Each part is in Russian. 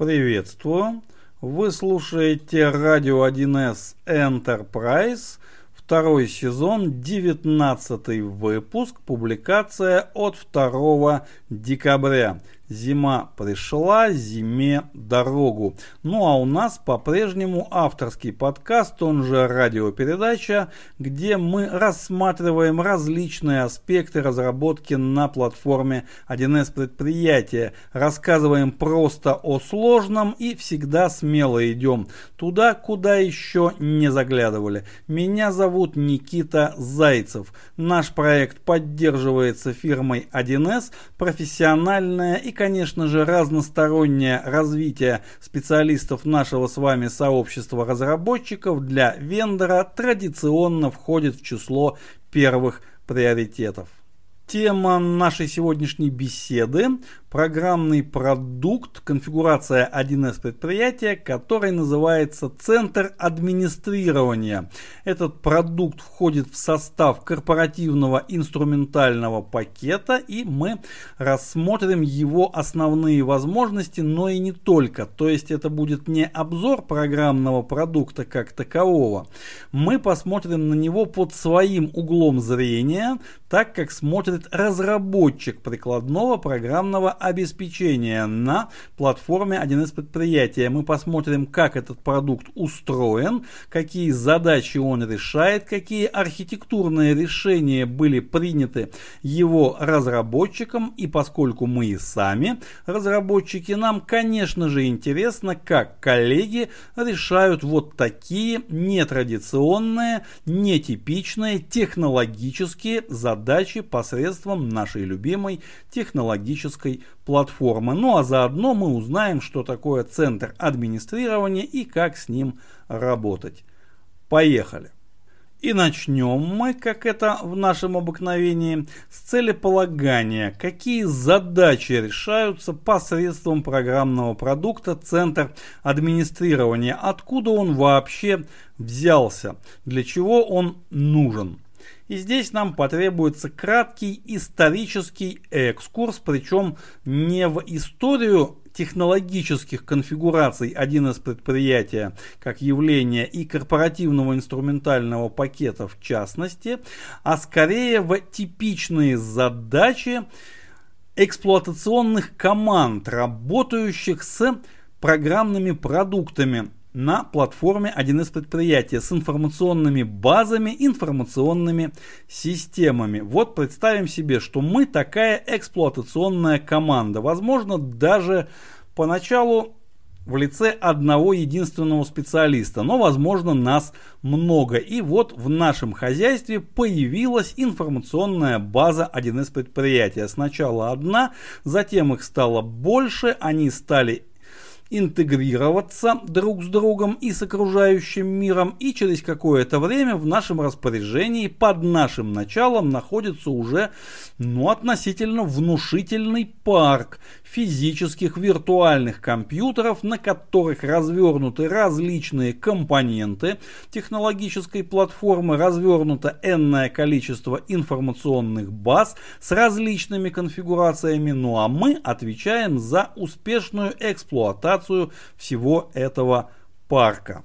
Приветствую. Вы слушаете радио 1С Enterprise, второй сезон, 19 выпуск, публикация от 2 декабря. Зима пришла, зиме дорогу. Ну а у нас по-прежнему авторский подкаст, он же радиопередача, где мы рассматриваем различные аспекты разработки на платформе 1С предприятия. Рассказываем просто о сложном и всегда смело идем туда, куда еще не заглядывали. Меня зовут Никита Зайцев. Наш проект поддерживается фирмой 1С, профессиональная и конечно же, разностороннее развитие специалистов нашего с вами сообщества разработчиков для вендора традиционно входит в число первых приоритетов. Тема нашей сегодняшней беседы – программный продукт, конфигурация 1С предприятия, который называется Центр администрирования. Этот продукт входит в состав корпоративного инструментального пакета, и мы рассмотрим его основные возможности, но и не только. То есть это будет не обзор программного продукта как такового. Мы посмотрим на него под своим углом зрения, так как смотрит разработчик прикладного программного обеспечения на платформе 1С предприятия. Мы посмотрим, как этот продукт устроен, какие задачи он решает, какие архитектурные решения были приняты его разработчиком. И поскольку мы и сами разработчики, нам, конечно же, интересно, как коллеги решают вот такие нетрадиционные, нетипичные технологические задачи задачи посредством нашей любимой технологической платформы. Ну а заодно мы узнаем, что такое центр администрирования и как с ним работать. Поехали! И начнем мы, как это в нашем обыкновении, с целеполагания. Какие задачи решаются посредством программного продукта Центр администрирования? Откуда он вообще взялся? Для чего он нужен? И здесь нам потребуется краткий исторический экскурс, причем не в историю технологических конфигураций 1С предприятия как явления и корпоративного инструментального пакета в частности, а скорее в типичные задачи эксплуатационных команд, работающих с программными продуктами на платформе 1С предприятия с информационными базами, информационными системами. Вот представим себе, что мы такая эксплуатационная команда. Возможно, даже поначалу в лице одного единственного специалиста, но возможно нас много. И вот в нашем хозяйстве появилась информационная база 1С предприятия. Сначала одна, затем их стало больше, они стали интегрироваться друг с другом и с окружающим миром, и через какое-то время в нашем распоряжении под нашим началом находится уже ну, относительно внушительный парк физических виртуальных компьютеров, на которых развернуты различные компоненты технологической платформы, развернуто энное количество информационных баз с различными конфигурациями, ну а мы отвечаем за успешную эксплуатацию всего этого парка.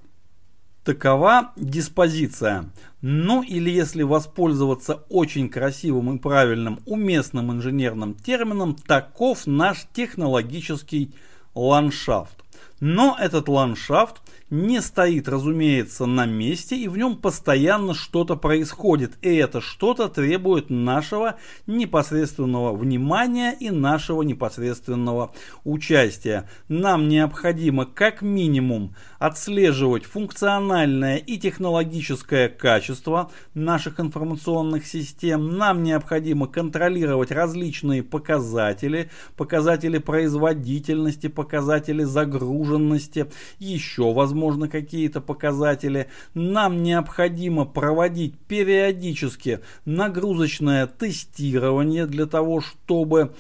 Такова диспозиция. Ну или если воспользоваться очень красивым и правильным уместным инженерным термином, таков наш технологический ландшафт. Но этот ландшафт не стоит, разумеется, на месте, и в нем постоянно что-то происходит. И это что-то требует нашего непосредственного внимания и нашего непосредственного участия. Нам необходимо как минимум отслеживать функциональное и технологическое качество наших информационных систем. Нам необходимо контролировать различные показатели, показатели производительности, показатели загруженности, еще, возможно, какие-то показатели. Нам необходимо проводить периодически нагрузочное тестирование для того, чтобы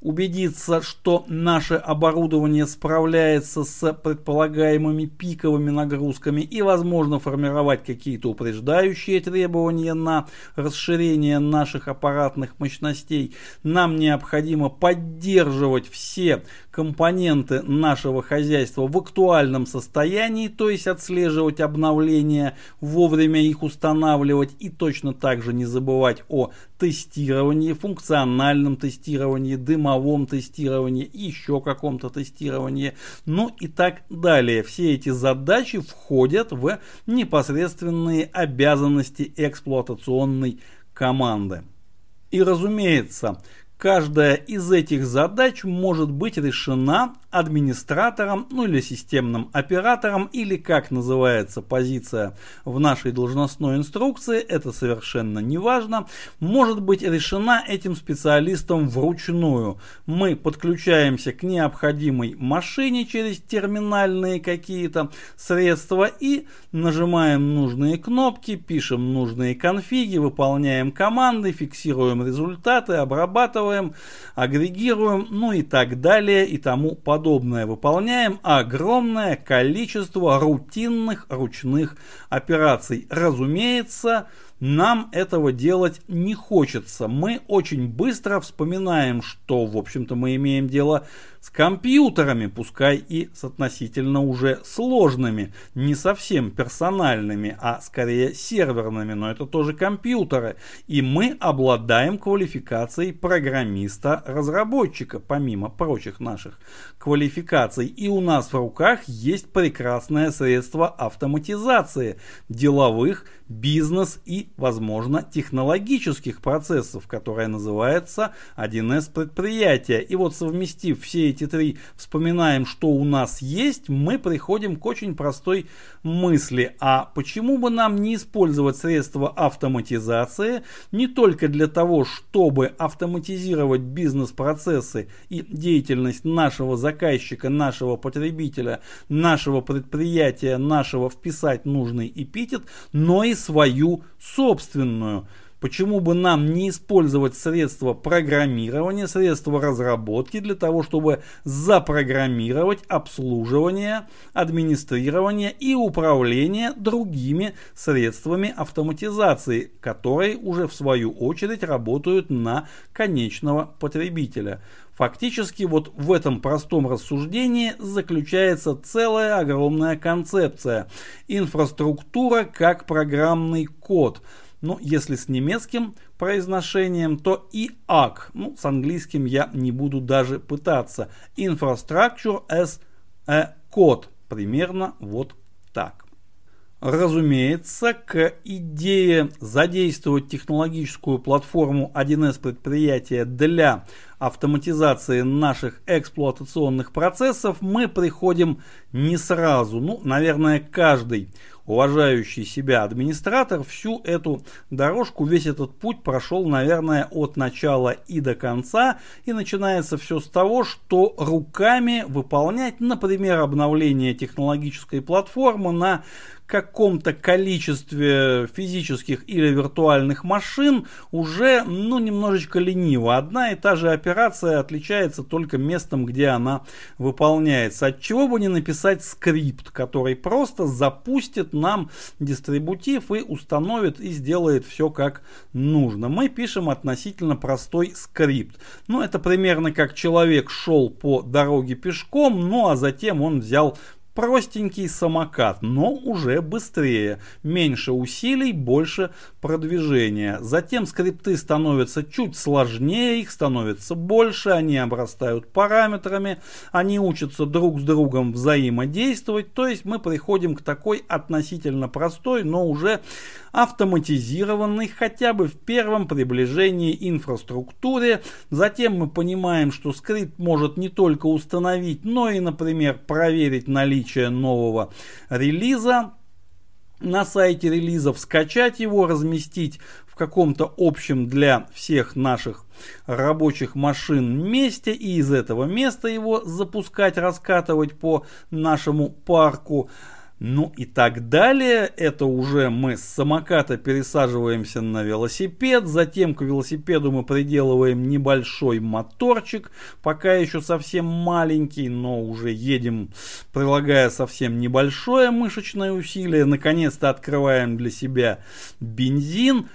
убедиться, что наше оборудование справляется с предполагаемыми пиковыми нагрузками и, возможно, формировать какие-то упреждающие требования на расширение наших аппаратных мощностей. Нам необходимо поддерживать все компоненты нашего хозяйства в актуальном состоянии, то есть отслеживать обновления, вовремя их устанавливать и точно так же не забывать о тестировании, функциональном тестировании, дымовом тестировании, еще каком-то тестировании, ну и так далее. Все эти задачи входят в непосредственные обязанности эксплуатационной команды. И разумеется, Каждая из этих задач может быть решена администратором, ну или системным оператором, или как называется позиция в нашей должностной инструкции, это совершенно не важно, может быть решена этим специалистом вручную. Мы подключаемся к необходимой машине через терминальные какие-то средства и нажимаем нужные кнопки, пишем нужные конфиги, выполняем команды, фиксируем результаты, обрабатываем агрегируем, ну и так далее и тому подобное. Выполняем огромное количество рутинных ручных операций. Разумеется, нам этого делать не хочется. Мы очень быстро вспоминаем, что, в общем-то, мы имеем дело с компьютерами, пускай и с относительно уже сложными, не совсем персональными, а скорее серверными, но это тоже компьютеры. И мы обладаем квалификацией программиста-разработчика, помимо прочих наших квалификаций. И у нас в руках есть прекрасное средство автоматизации деловых, бизнес и, возможно, технологических процессов, которое называется 1С предприятия. И вот совместив все эти три вспоминаем, что у нас есть, мы приходим к очень простой мысли. А почему бы нам не использовать средства автоматизации не только для того, чтобы автоматизировать бизнес-процессы и деятельность нашего заказчика, нашего потребителя, нашего предприятия, нашего вписать нужный эпитет, но и свою собственную. Почему бы нам не использовать средства программирования, средства разработки для того, чтобы запрограммировать обслуживание, администрирование и управление другими средствами автоматизации, которые уже в свою очередь работают на конечного потребителя. Фактически вот в этом простом рассуждении заключается целая огромная концепция. Инфраструктура как программный код – ну, если с немецким произношением, то ИАК. Ну, с английским я не буду даже пытаться. Infrastructure as a Code. Примерно вот так. Разумеется, к идее задействовать технологическую платформу 1С предприятия для автоматизации наших эксплуатационных процессов мы приходим не сразу. Ну, наверное, каждый уважающий себя администратор всю эту дорожку, весь этот путь прошел, наверное, от начала и до конца. И начинается все с того, что руками выполнять, например, обновление технологической платформы на каком-то количестве физических или виртуальных машин уже ну, немножечко лениво. Одна и та же операция отличается только местом, где она выполняется. От чего бы не написать скрипт, который просто запустит нам дистрибутив и установит и сделает все как нужно. Мы пишем относительно простой скрипт. Ну, это примерно как человек шел по дороге пешком, ну а затем он взял Простенький самокат, но уже быстрее, меньше усилий, больше продвижения. Затем скрипты становятся чуть сложнее, их становится больше, они обрастают параметрами, они учатся друг с другом взаимодействовать. То есть мы приходим к такой относительно простой, но уже автоматизированной хотя бы в первом приближении инфраструктуре. Затем мы понимаем, что скрипт может не только установить, но и, например, проверить наличие наличие нового релиза на сайте релизов, скачать его, разместить в каком-то общем для всех наших рабочих машин месте и из этого места его запускать, раскатывать по нашему парку. Ну и так далее. Это уже мы с самоката пересаживаемся на велосипед. Затем к велосипеду мы приделываем небольшой моторчик. Пока еще совсем маленький, но уже едем, прилагая совсем небольшое мышечное усилие. Наконец-то открываем для себя бензин.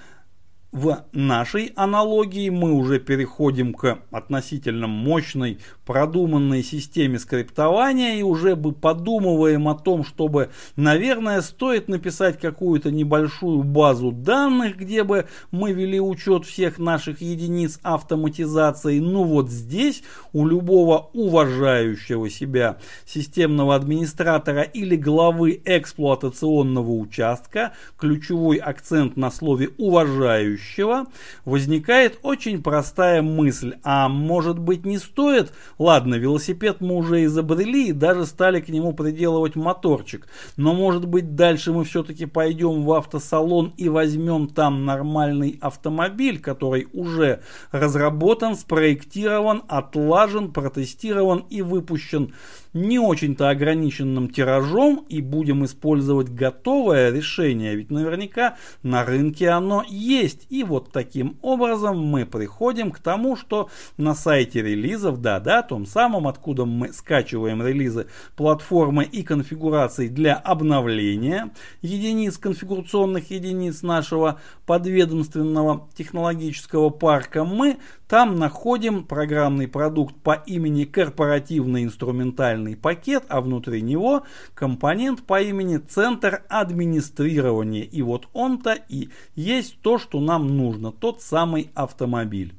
В нашей аналогии мы уже переходим к относительно мощной продуманной системе скриптования и уже бы подумываем о том, чтобы, наверное, стоит написать какую-то небольшую базу данных, где бы мы вели учет всех наших единиц автоматизации. Ну вот здесь у любого уважающего себя системного администратора или главы эксплуатационного участка, ключевой акцент на слове уважающий, будущего, возникает очень простая мысль. А может быть не стоит? Ладно, велосипед мы уже изобрели и даже стали к нему приделывать моторчик. Но может быть дальше мы все-таки пойдем в автосалон и возьмем там нормальный автомобиль, который уже разработан, спроектирован, отлажен, протестирован и выпущен не очень-то ограниченным тиражом и будем использовать готовое решение, ведь наверняка на рынке оно есть. И вот таким образом мы приходим к тому, что на сайте релизов, да-да, том самом, откуда мы скачиваем релизы платформы и конфигураций для обновления единиц, конфигурационных единиц нашего подведомственного технологического парка, мы там находим программный продукт по имени корпоративный инструментальный пакет, а внутри него компонент по имени центр администрирования. И вот он-то и есть то, что нам нужно, тот самый автомобиль.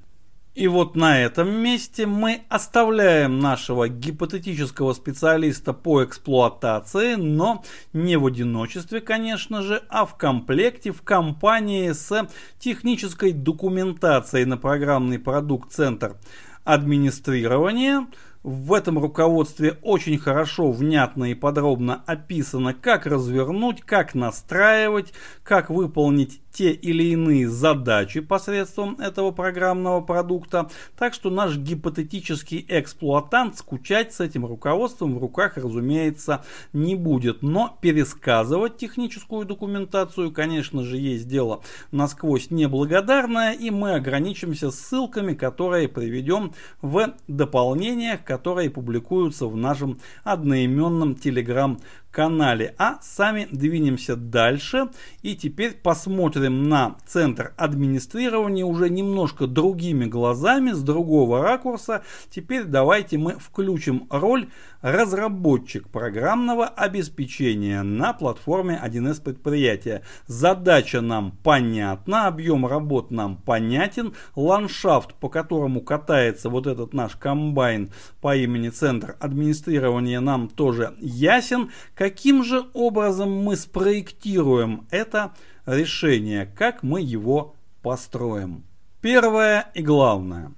И вот на этом месте мы оставляем нашего гипотетического специалиста по эксплуатации, но не в одиночестве, конечно же, а в комплекте, в компании с технической документацией на программный продукт Центр администрирования – в этом руководстве очень хорошо, внятно и подробно описано, как развернуть, как настраивать, как выполнить те или иные задачи посредством этого программного продукта. Так что наш гипотетический эксплуатант скучать с этим руководством в руках, разумеется, не будет. Но пересказывать техническую документацию, конечно же, есть дело насквозь неблагодарное, и мы ограничимся ссылками, которые приведем в дополнениях, которые публикуются в нашем одноименном телеграм канале. А сами двинемся дальше и теперь посмотрим на центр администрирования уже немножко другими глазами, с другого ракурса. Теперь давайте мы включим роль разработчик программного обеспечения на платформе 1С предприятия. Задача нам понятна, объем работ нам понятен, ландшафт, по которому катается вот этот наш комбайн по имени Центр администрирования нам тоже ясен. Каким же образом мы спроектируем это решение, как мы его построим? Первое и главное.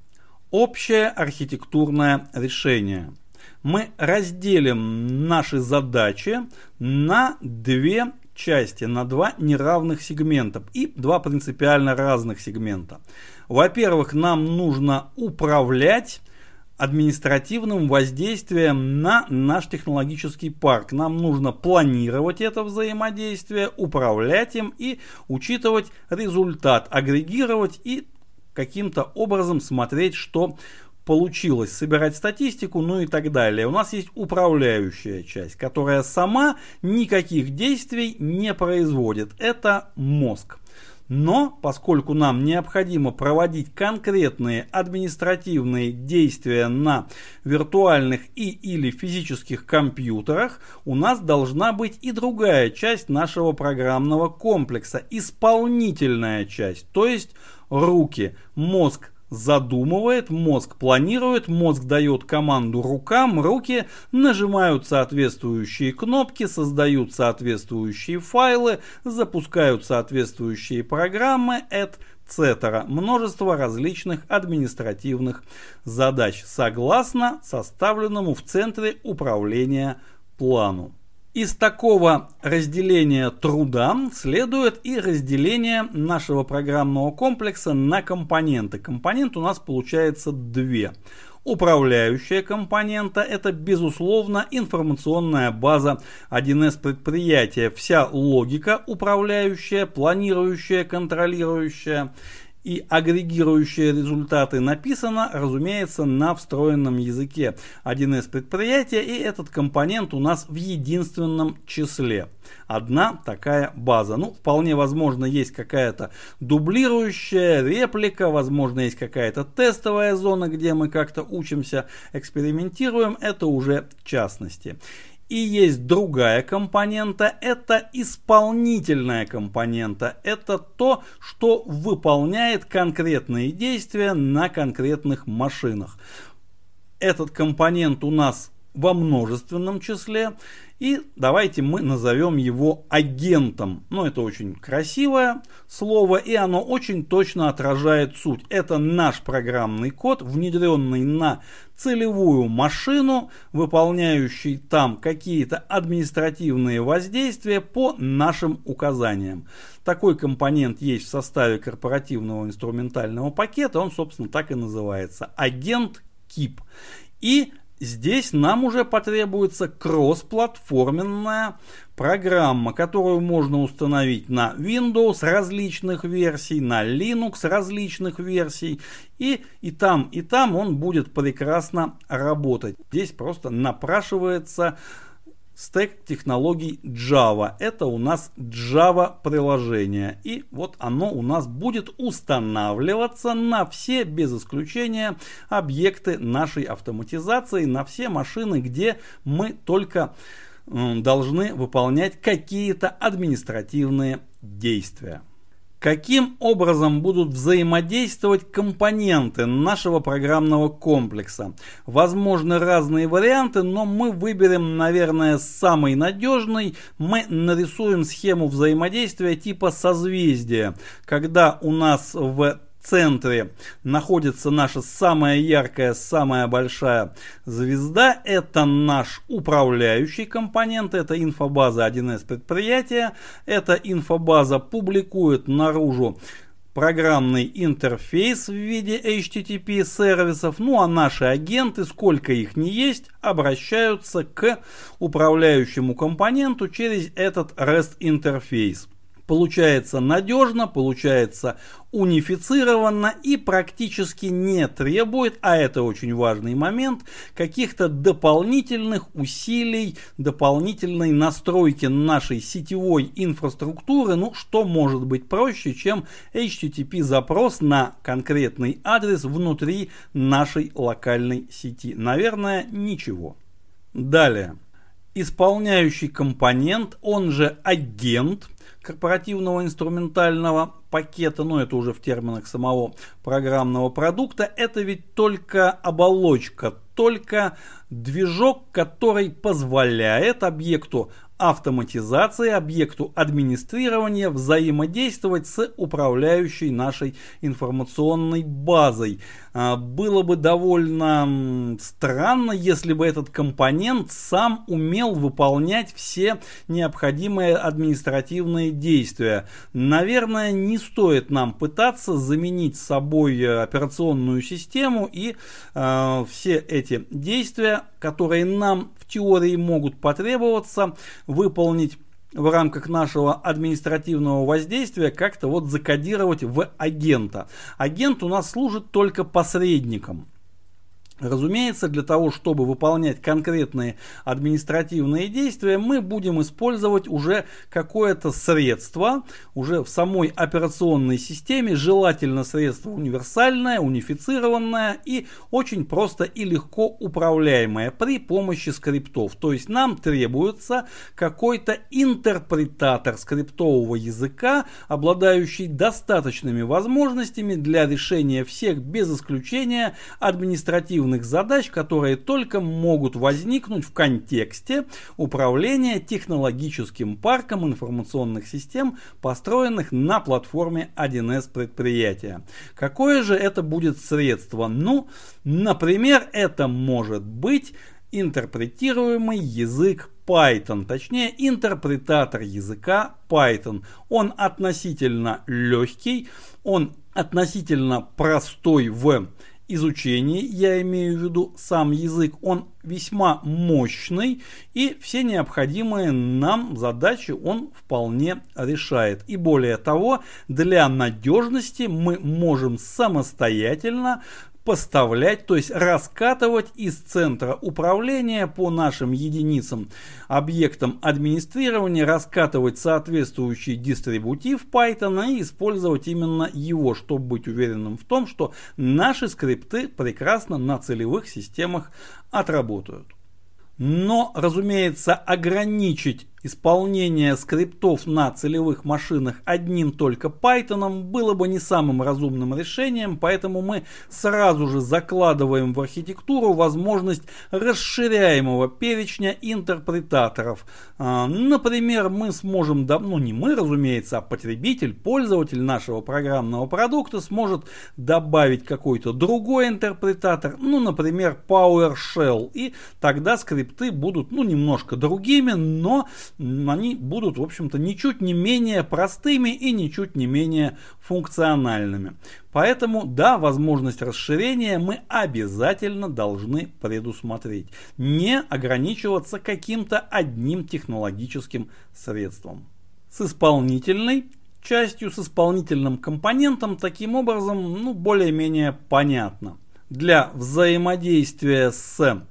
Общее архитектурное решение. Мы разделим наши задачи на две части, на два неравных сегмента и два принципиально разных сегмента. Во-первых, нам нужно управлять административным воздействием на наш технологический парк. Нам нужно планировать это взаимодействие, управлять им и учитывать результат, агрегировать и каким-то образом смотреть, что получилось, собирать статистику, ну и так далее. У нас есть управляющая часть, которая сама никаких действий не производит. Это мозг. Но поскольку нам необходимо проводить конкретные административные действия на виртуальных и или физических компьютерах, у нас должна быть и другая часть нашего программного комплекса, исполнительная часть, то есть руки, мозг задумывает, мозг планирует, мозг дает команду рукам, руки нажимают соответствующие кнопки, создают соответствующие файлы, запускают соответствующие программы, etc. Множество различных административных задач, согласно составленному в центре управления плану. Из такого разделения труда следует и разделение нашего программного комплекса на компоненты. Компонент у нас получается две. Управляющая компонента – это, безусловно, информационная база 1С предприятия. Вся логика управляющая, планирующая, контролирующая и агрегирующие результаты написано, разумеется, на встроенном языке 1С предприятия, и этот компонент у нас в единственном числе. Одна такая база. Ну, вполне возможно, есть какая-то дублирующая реплика, возможно, есть какая-то тестовая зона, где мы как-то учимся, экспериментируем. Это уже частности. И есть другая компонента, это исполнительная компонента. Это то, что выполняет конкретные действия на конкретных машинах. Этот компонент у нас во множественном числе. И давайте мы назовем его агентом. Ну, это очень красивое слово, и оно очень точно отражает суть. Это наш программный код, внедренный на целевую машину, выполняющий там какие-то административные воздействия по нашим указаниям. Такой компонент есть в составе корпоративного инструментального пакета, он, собственно, так и называется. Агент КИП. И Здесь нам уже потребуется кроссплатформенная программа, которую можно установить на Windows различных версий, на Linux различных версий. И, и там, и там он будет прекрасно работать. Здесь просто напрашивается стек технологий Java. Это у нас Java приложение. И вот оно у нас будет устанавливаться на все, без исключения, объекты нашей автоматизации, на все машины, где мы только должны выполнять какие-то административные действия. Каким образом будут взаимодействовать компоненты нашего программного комплекса? Возможны разные варианты, но мы выберем, наверное, самый надежный. Мы нарисуем схему взаимодействия типа созвездия, когда у нас в центре находится наша самая яркая, самая большая звезда. Это наш управляющий компонент, это инфобаза 1С предприятия. Эта инфобаза публикует наружу программный интерфейс в виде HTTP сервисов, ну а наши агенты, сколько их не есть, обращаются к управляющему компоненту через этот REST интерфейс получается надежно, получается унифицированно и практически не требует, а это очень важный момент, каких-то дополнительных усилий, дополнительной настройки нашей сетевой инфраструктуры. Ну, что может быть проще, чем HTTP запрос на конкретный адрес внутри нашей локальной сети? Наверное, ничего. Далее. Исполняющий компонент, он же агент – корпоративного инструментального пакета, но это уже в терминах самого программного продукта, это ведь только оболочка, только движок, который позволяет объекту автоматизации, объекту администрирования взаимодействовать с управляющей нашей информационной базой. А, было бы довольно странно, если бы этот компонент сам умел выполнять все необходимые административные действия. Наверное, не стоит нам пытаться заменить собой э, операционную систему и э, все эти действия, которые нам теории могут потребоваться выполнить в рамках нашего административного воздействия как-то вот закодировать в агента. Агент у нас служит только посредником. Разумеется, для того, чтобы выполнять конкретные административные действия, мы будем использовать уже какое-то средство, уже в самой операционной системе, желательно средство универсальное, унифицированное и очень просто и легко управляемое при помощи скриптов. То есть нам требуется какой-то интерпретатор скриптового языка, обладающий достаточными возможностями для решения всех без исключения административных оперативных задач, которые только могут возникнуть в контексте управления технологическим парком информационных систем, построенных на платформе 1С предприятия. Какое же это будет средство? Ну, например, это может быть интерпретируемый язык Python, точнее интерпретатор языка Python. Он относительно легкий, он относительно простой в изучении, я имею в виду сам язык, он весьма мощный и все необходимые нам задачи он вполне решает. И более того, для надежности мы можем самостоятельно поставлять, то есть раскатывать из центра управления по нашим единицам, объектам администрирования, раскатывать соответствующий дистрибутив Python и использовать именно его, чтобы быть уверенным в том, что наши скрипты прекрасно на целевых системах отработают. Но, разумеется, ограничить исполнение скриптов на целевых машинах одним только Python было бы не самым разумным решением, поэтому мы сразу же закладываем в архитектуру возможность расширяемого перечня интерпретаторов. А, например, мы сможем, ну не мы, разумеется, а потребитель, пользователь нашего программного продукта сможет добавить какой-то другой интерпретатор, ну, например, PowerShell, и тогда скрипты будут, ну, немножко другими, но они будут, в общем-то, ничуть не менее простыми и ничуть не менее функциональными. Поэтому, да, возможность расширения мы обязательно должны предусмотреть. Не ограничиваться каким-то одним технологическим средством. С исполнительной частью, с исполнительным компонентом, таким образом, ну, более-менее понятно. Для взаимодействия с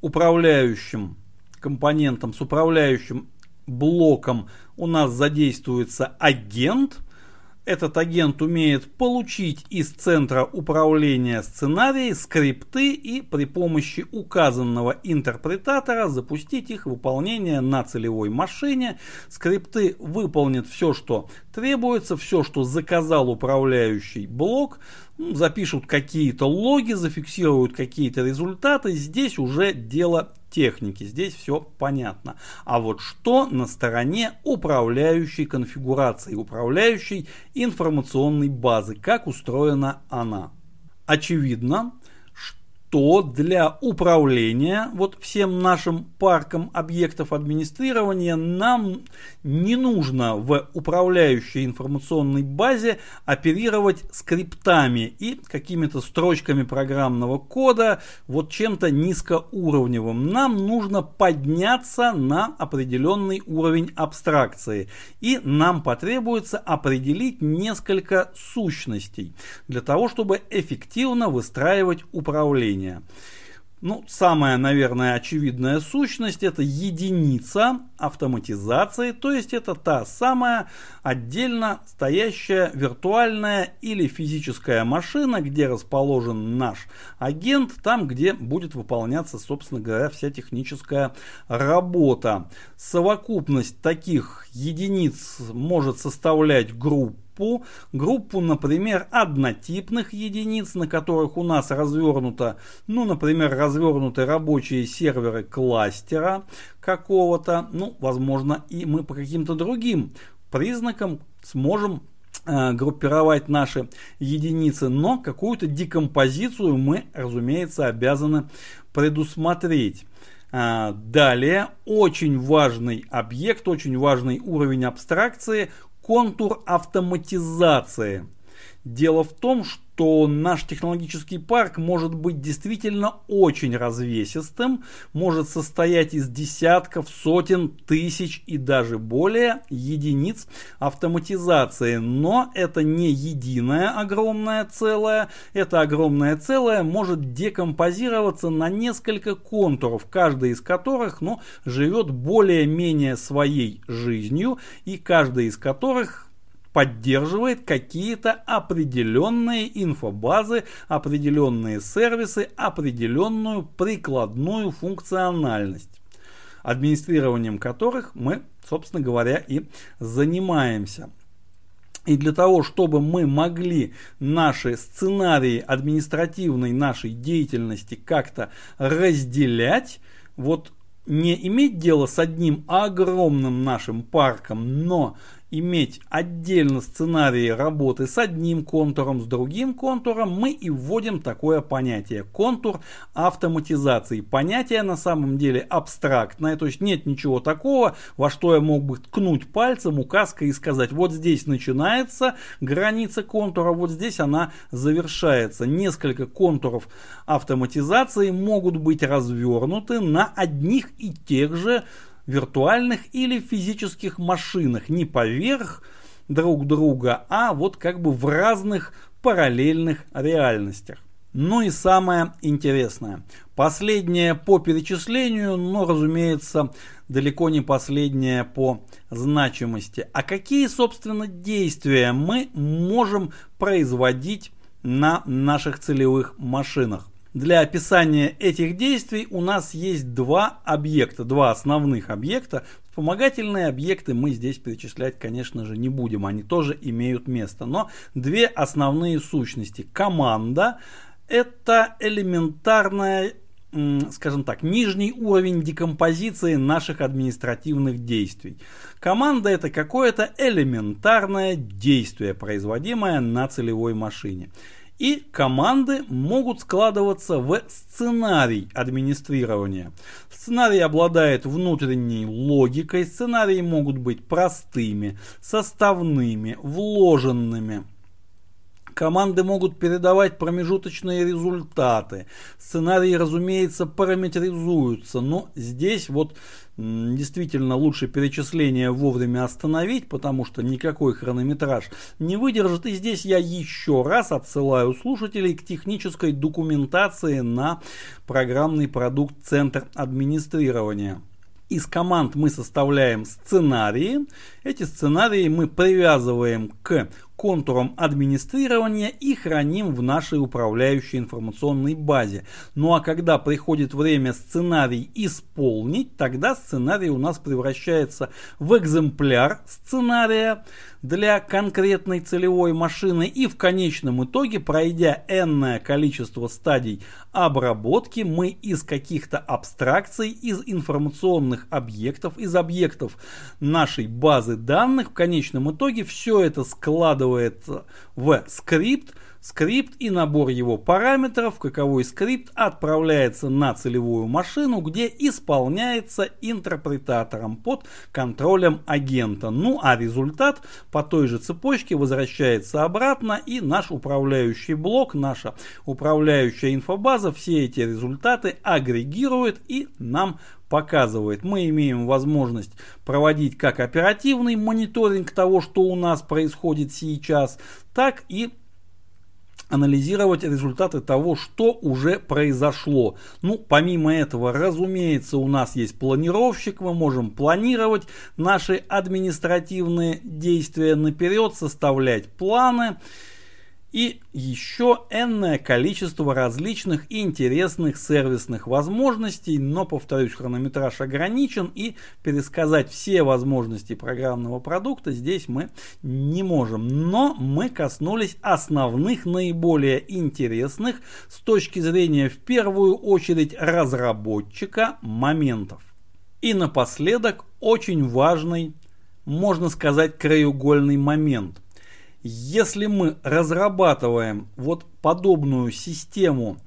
управляющим компонентом, с управляющим блоком у нас задействуется агент. Этот агент умеет получить из центра управления сценарии скрипты и при помощи указанного интерпретатора запустить их выполнение на целевой машине. Скрипты выполнят все, что требуется, все, что заказал управляющий блок, ну, запишут какие-то логи, зафиксируют какие-то результаты. Здесь уже дело техники. Здесь все понятно. А вот что на стороне управляющей конфигурации, управляющей информационной базы, как устроена она? Очевидно, то для управления вот всем нашим парком объектов администрирования нам не нужно в управляющей информационной базе оперировать скриптами и какими-то строчками программного кода, вот чем-то низкоуровневым. Нам нужно подняться на определенный уровень абстракции. И нам потребуется определить несколько сущностей для того, чтобы эффективно выстраивать управление управления. Ну, самая, наверное, очевидная сущность это единица автоматизации, то есть это та самая отдельно стоящая виртуальная или физическая машина, где расположен наш агент, там, где будет выполняться, собственно говоря, вся техническая работа. Совокупность таких единиц может составлять группу группу, группу, например, однотипных единиц, на которых у нас развернуто, ну, например, развернуты рабочие серверы кластера какого-то, ну, возможно, и мы по каким-то другим признакам сможем э, группировать наши единицы, но какую-то декомпозицию мы, разумеется, обязаны предусмотреть. Э, далее, очень важный объект, очень важный уровень абстракции контур автоматизации. Дело в том, что наш технологический парк может быть действительно очень развесистым, может состоять из десятков, сотен, тысяч и даже более единиц автоматизации. Но это не единое огромное целое, это огромное целое может декомпозироваться на несколько контуров, каждый из которых ну, живет более-менее своей жизнью и каждый из которых поддерживает какие-то определенные инфобазы, определенные сервисы, определенную прикладную функциональность, администрированием которых мы, собственно говоря, и занимаемся. И для того, чтобы мы могли наши сценарии административной нашей деятельности как-то разделять, вот не иметь дело с одним огромным нашим парком, но иметь отдельно сценарии работы с одним контуром, с другим контуром, мы и вводим такое понятие контур автоматизации. Понятие на самом деле абстрактное, то есть нет ничего такого, во что я мог бы ткнуть пальцем, указкой и сказать, вот здесь начинается граница контура, вот здесь она завершается. Несколько контуров автоматизации могут быть развернуты на одних и тех же виртуальных или физических машинах, не поверх друг друга, а вот как бы в разных параллельных реальностях. Ну и самое интересное. Последнее по перечислению, но, разумеется, далеко не последнее по значимости. А какие, собственно, действия мы можем производить на наших целевых машинах? Для описания этих действий у нас есть два объекта, два основных объекта. Вспомогательные объекты мы здесь перечислять, конечно же, не будем, они тоже имеют место. Но две основные сущности. Команда – это элементарная скажем так, нижний уровень декомпозиции наших административных действий. Команда это какое-то элементарное действие, производимое на целевой машине. И команды могут складываться в сценарий администрирования. Сценарий обладает внутренней логикой, сценарии могут быть простыми, составными, вложенными. Команды могут передавать промежуточные результаты. Сценарии, разумеется, параметризуются, но здесь вот действительно лучше перечисление вовремя остановить, потому что никакой хронометраж не выдержит. И здесь я еще раз отсылаю слушателей к технической документации на программный продукт Центр администрирования. Из команд мы составляем сценарии. Эти сценарии мы привязываем к контуром администрирования и храним в нашей управляющей информационной базе. Ну а когда приходит время сценарий исполнить, тогда сценарий у нас превращается в экземпляр сценария для конкретной целевой машины и в конечном итоге, пройдя энное количество стадий обработки, мы из каких-то абстракций, из информационных объектов, из объектов нашей базы данных, в конечном итоге все это складываем складывается в скрипт, скрипт и набор его параметров, каковой скрипт отправляется на целевую машину, где исполняется интерпретатором под контролем агента. Ну а результат по той же цепочке возвращается обратно и наш управляющий блок, наша управляющая инфобаза все эти результаты агрегирует и нам показывает. Мы имеем возможность проводить как оперативный мониторинг того, что у нас происходит сейчас, так и анализировать результаты того, что уже произошло. Ну, помимо этого, разумеется, у нас есть планировщик, мы можем планировать наши административные действия наперед, составлять планы и еще энное количество различных интересных сервисных возможностей, но, повторюсь, хронометраж ограничен и пересказать все возможности программного продукта здесь мы не можем. Но мы коснулись основных, наиболее интересных с точки зрения в первую очередь разработчика моментов. И напоследок очень важный, можно сказать, краеугольный момент – если мы разрабатываем вот подобную систему,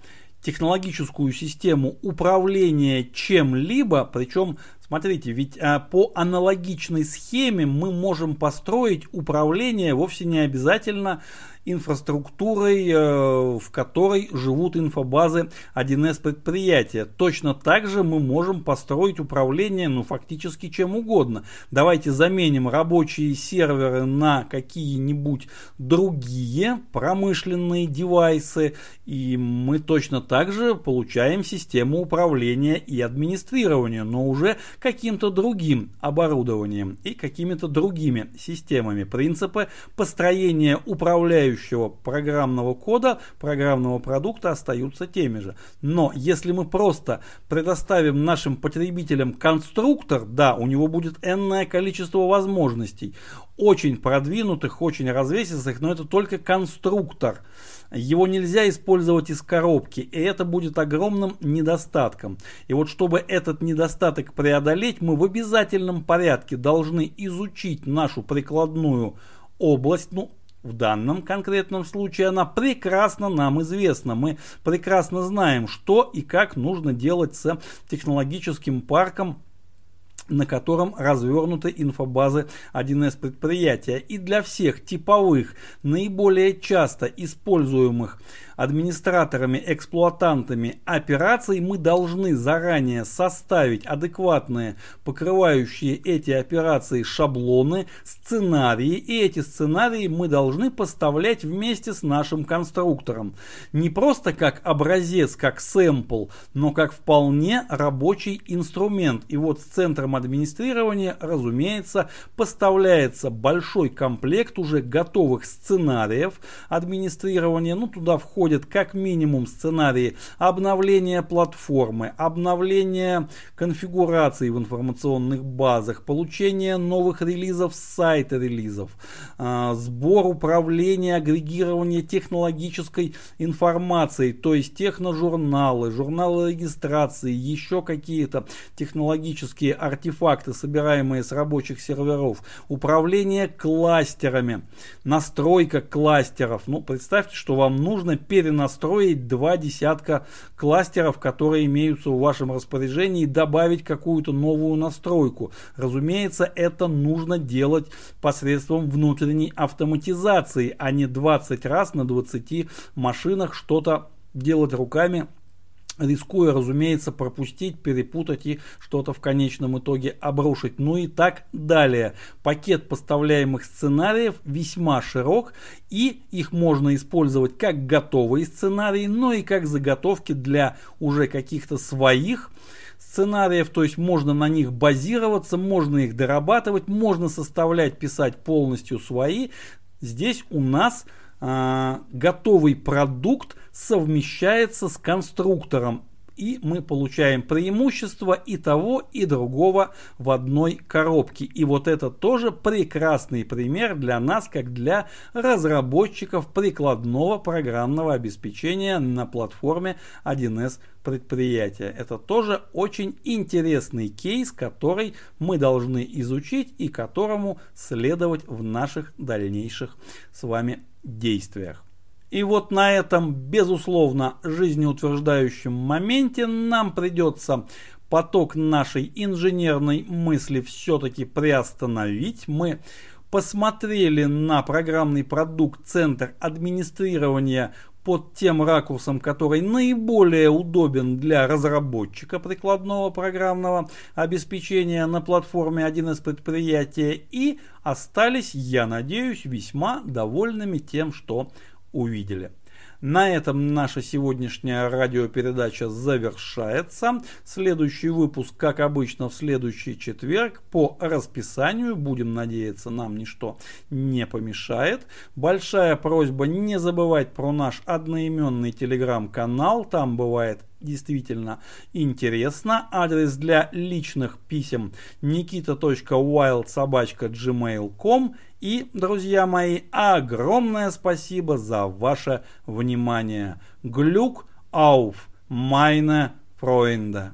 технологическую систему управления чем-либо, причем, смотрите, ведь а, по аналогичной схеме мы можем построить управление вовсе не обязательно инфраструктурой, э, в которой живут инфобазы 1С предприятия. Точно так же мы можем построить управление, ну, фактически чем угодно. Давайте заменим рабочие серверы на какие-нибудь другие промышленные девайсы, и мы точно так же получаем систему управления и администрирования, но уже каким-то другим оборудованием и какими-то другими системами. Принципы построения управляющих составляющего программного кода, программного продукта остаются теми же. Но если мы просто предоставим нашим потребителям конструктор, да, у него будет энное количество возможностей, очень продвинутых, очень развесистых, но это только конструктор. Его нельзя использовать из коробки, и это будет огромным недостатком. И вот чтобы этот недостаток преодолеть, мы в обязательном порядке должны изучить нашу прикладную область, ну, в данном конкретном случае она прекрасно нам известна. Мы прекрасно знаем, что и как нужно делать с технологическим парком на котором развернуты инфобазы 1С предприятия. И для всех типовых, наиболее часто используемых администраторами, эксплуатантами операций мы должны заранее составить адекватные покрывающие эти операции шаблоны, сценарии. И эти сценарии мы должны поставлять вместе с нашим конструктором. Не просто как образец, как сэмпл, но как вполне рабочий инструмент. И вот с центром администрирования, разумеется, поставляется большой комплект уже готовых сценариев администрирования. Ну, туда входит входят как минимум сценарии обновления платформы, обновления конфигурации в информационных базах, получения новых релизов с сайта релизов, а, сбор управления, агрегирование технологической информации, то есть техножурналы, журналы регистрации, еще какие-то технологические артефакты, собираемые с рабочих серверов, управление кластерами, настройка кластеров. Ну, представьте, что вам нужно перенастроить два десятка кластеров, которые имеются в вашем распоряжении, и добавить какую-то новую настройку. Разумеется, это нужно делать посредством внутренней автоматизации, а не 20 раз на 20 машинах что-то делать руками рискуя, разумеется, пропустить, перепутать и что-то в конечном итоге обрушить. Ну и так далее. Пакет поставляемых сценариев весьма широк, и их можно использовать как готовые сценарии, но и как заготовки для уже каких-то своих сценариев, то есть можно на них базироваться, можно их дорабатывать, можно составлять, писать полностью свои. Здесь у нас э, готовый продукт совмещается с конструктором. И мы получаем преимущество и того, и другого в одной коробке. И вот это тоже прекрасный пример для нас, как для разработчиков прикладного программного обеспечения на платформе 1С предприятия. Это тоже очень интересный кейс, который мы должны изучить и которому следовать в наших дальнейших с вами действиях. И вот на этом, безусловно, жизнеутверждающем моменте нам придется поток нашей инженерной мысли все-таки приостановить. Мы посмотрели на программный продукт Центр администрирования под тем ракурсом, который наиболее удобен для разработчика прикладного программного обеспечения на платформе 1С предприятия и остались, я надеюсь, весьма довольными тем, что увидели. На этом наша сегодняшняя радиопередача завершается. Следующий выпуск, как обычно, в следующий четверг по расписанию. Будем надеяться, нам ничто не помешает. Большая просьба не забывать про наш одноименный телеграм-канал. Там бывает действительно интересно. Адрес для личных писем nikita.wildsobachka.gmail.com И, друзья мои, огромное спасибо за ваше внимание. Глюк ауф, майне Freunde.